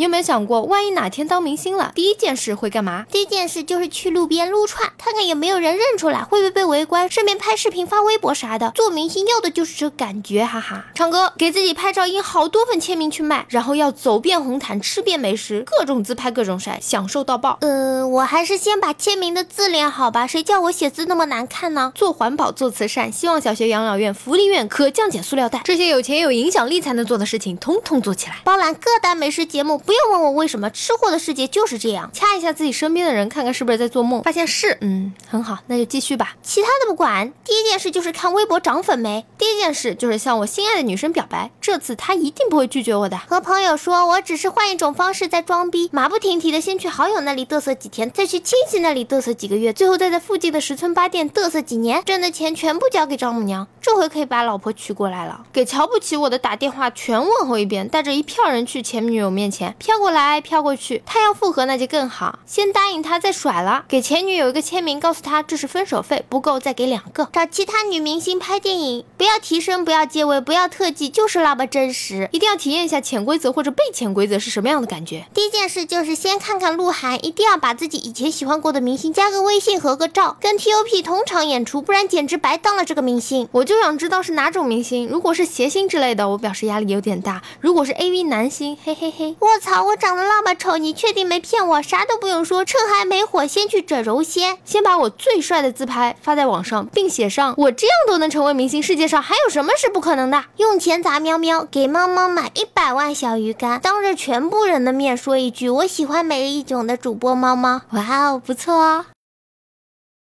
你有没有想过，万一哪天当明星了，第一件事会干嘛？第一件事就是去路边撸串，看看有没有人认出来，会不会被围观，顺便拍视频发微博啥的。做明星要的就是这感觉，哈哈。唱歌，给自己拍照，印好多份签名去卖，然后要走遍红毯，吃遍美食，各种自拍，各种晒，享受到爆。呃，我还是先把签名的字练好吧，谁叫我写字那么难看呢？做环保，做慈善，希望小学、养老院、福利院可降解塑料袋，这些有钱有影响力才能做的事情，统统做起来。包揽各大美食节目，不要问我为什么，吃货的世界就是这样。掐一下自己身边的人，看看是不是在做梦，发现是，嗯，很好，那就继续吧。其他的不管，第一件事就是看微博涨粉没。第一件事就是向我心爱的女生表白，这次她一定不会拒绝我的。和朋友说，我只是换一种方式在装逼，马不停蹄的先去好友那里嘚瑟几天，再去亲戚那里嘚瑟几个月，最后再在附近的十村八店嘚瑟几年，挣的钱全部交给丈母娘，这回可以把老婆娶过来了。给瞧不起我的打电话全问候一遍，带着一票人去前女友面前飘过来飘过去，他要复合那就更好，先答应他再甩了。给前女友一个签名，告诉他这是分手费，不够再给两个。找其他女明星拍电影，不要提升，不要借位，不要特技，就是那么真实。一定要体验一下潜规则或者被潜规则是什么样的感觉。第一件事就是先看看鹿晗，一定要把自己以前喜欢过的明星加个微信合个照，跟 T.O.P 同场演出，不然简直白当了这个明星。我就想知道是哪种明星，如果是谐星之类的，我表示压力有点大；如果是 A.V 男星，嘿嘿嘿，卧槽，我长得那么丑，你确定没骗我？啥都不用说，趁还没火，先去整容先，先把我最帅的自拍发在网上，并写上我这样都能成为明星，世界上还有什么是不可能的？用钱砸喵喵，给猫猫买一百万小鱼干，当着全部人的面说一句我喜欢美丽囧的主播猫猫，哇哦，不错哦。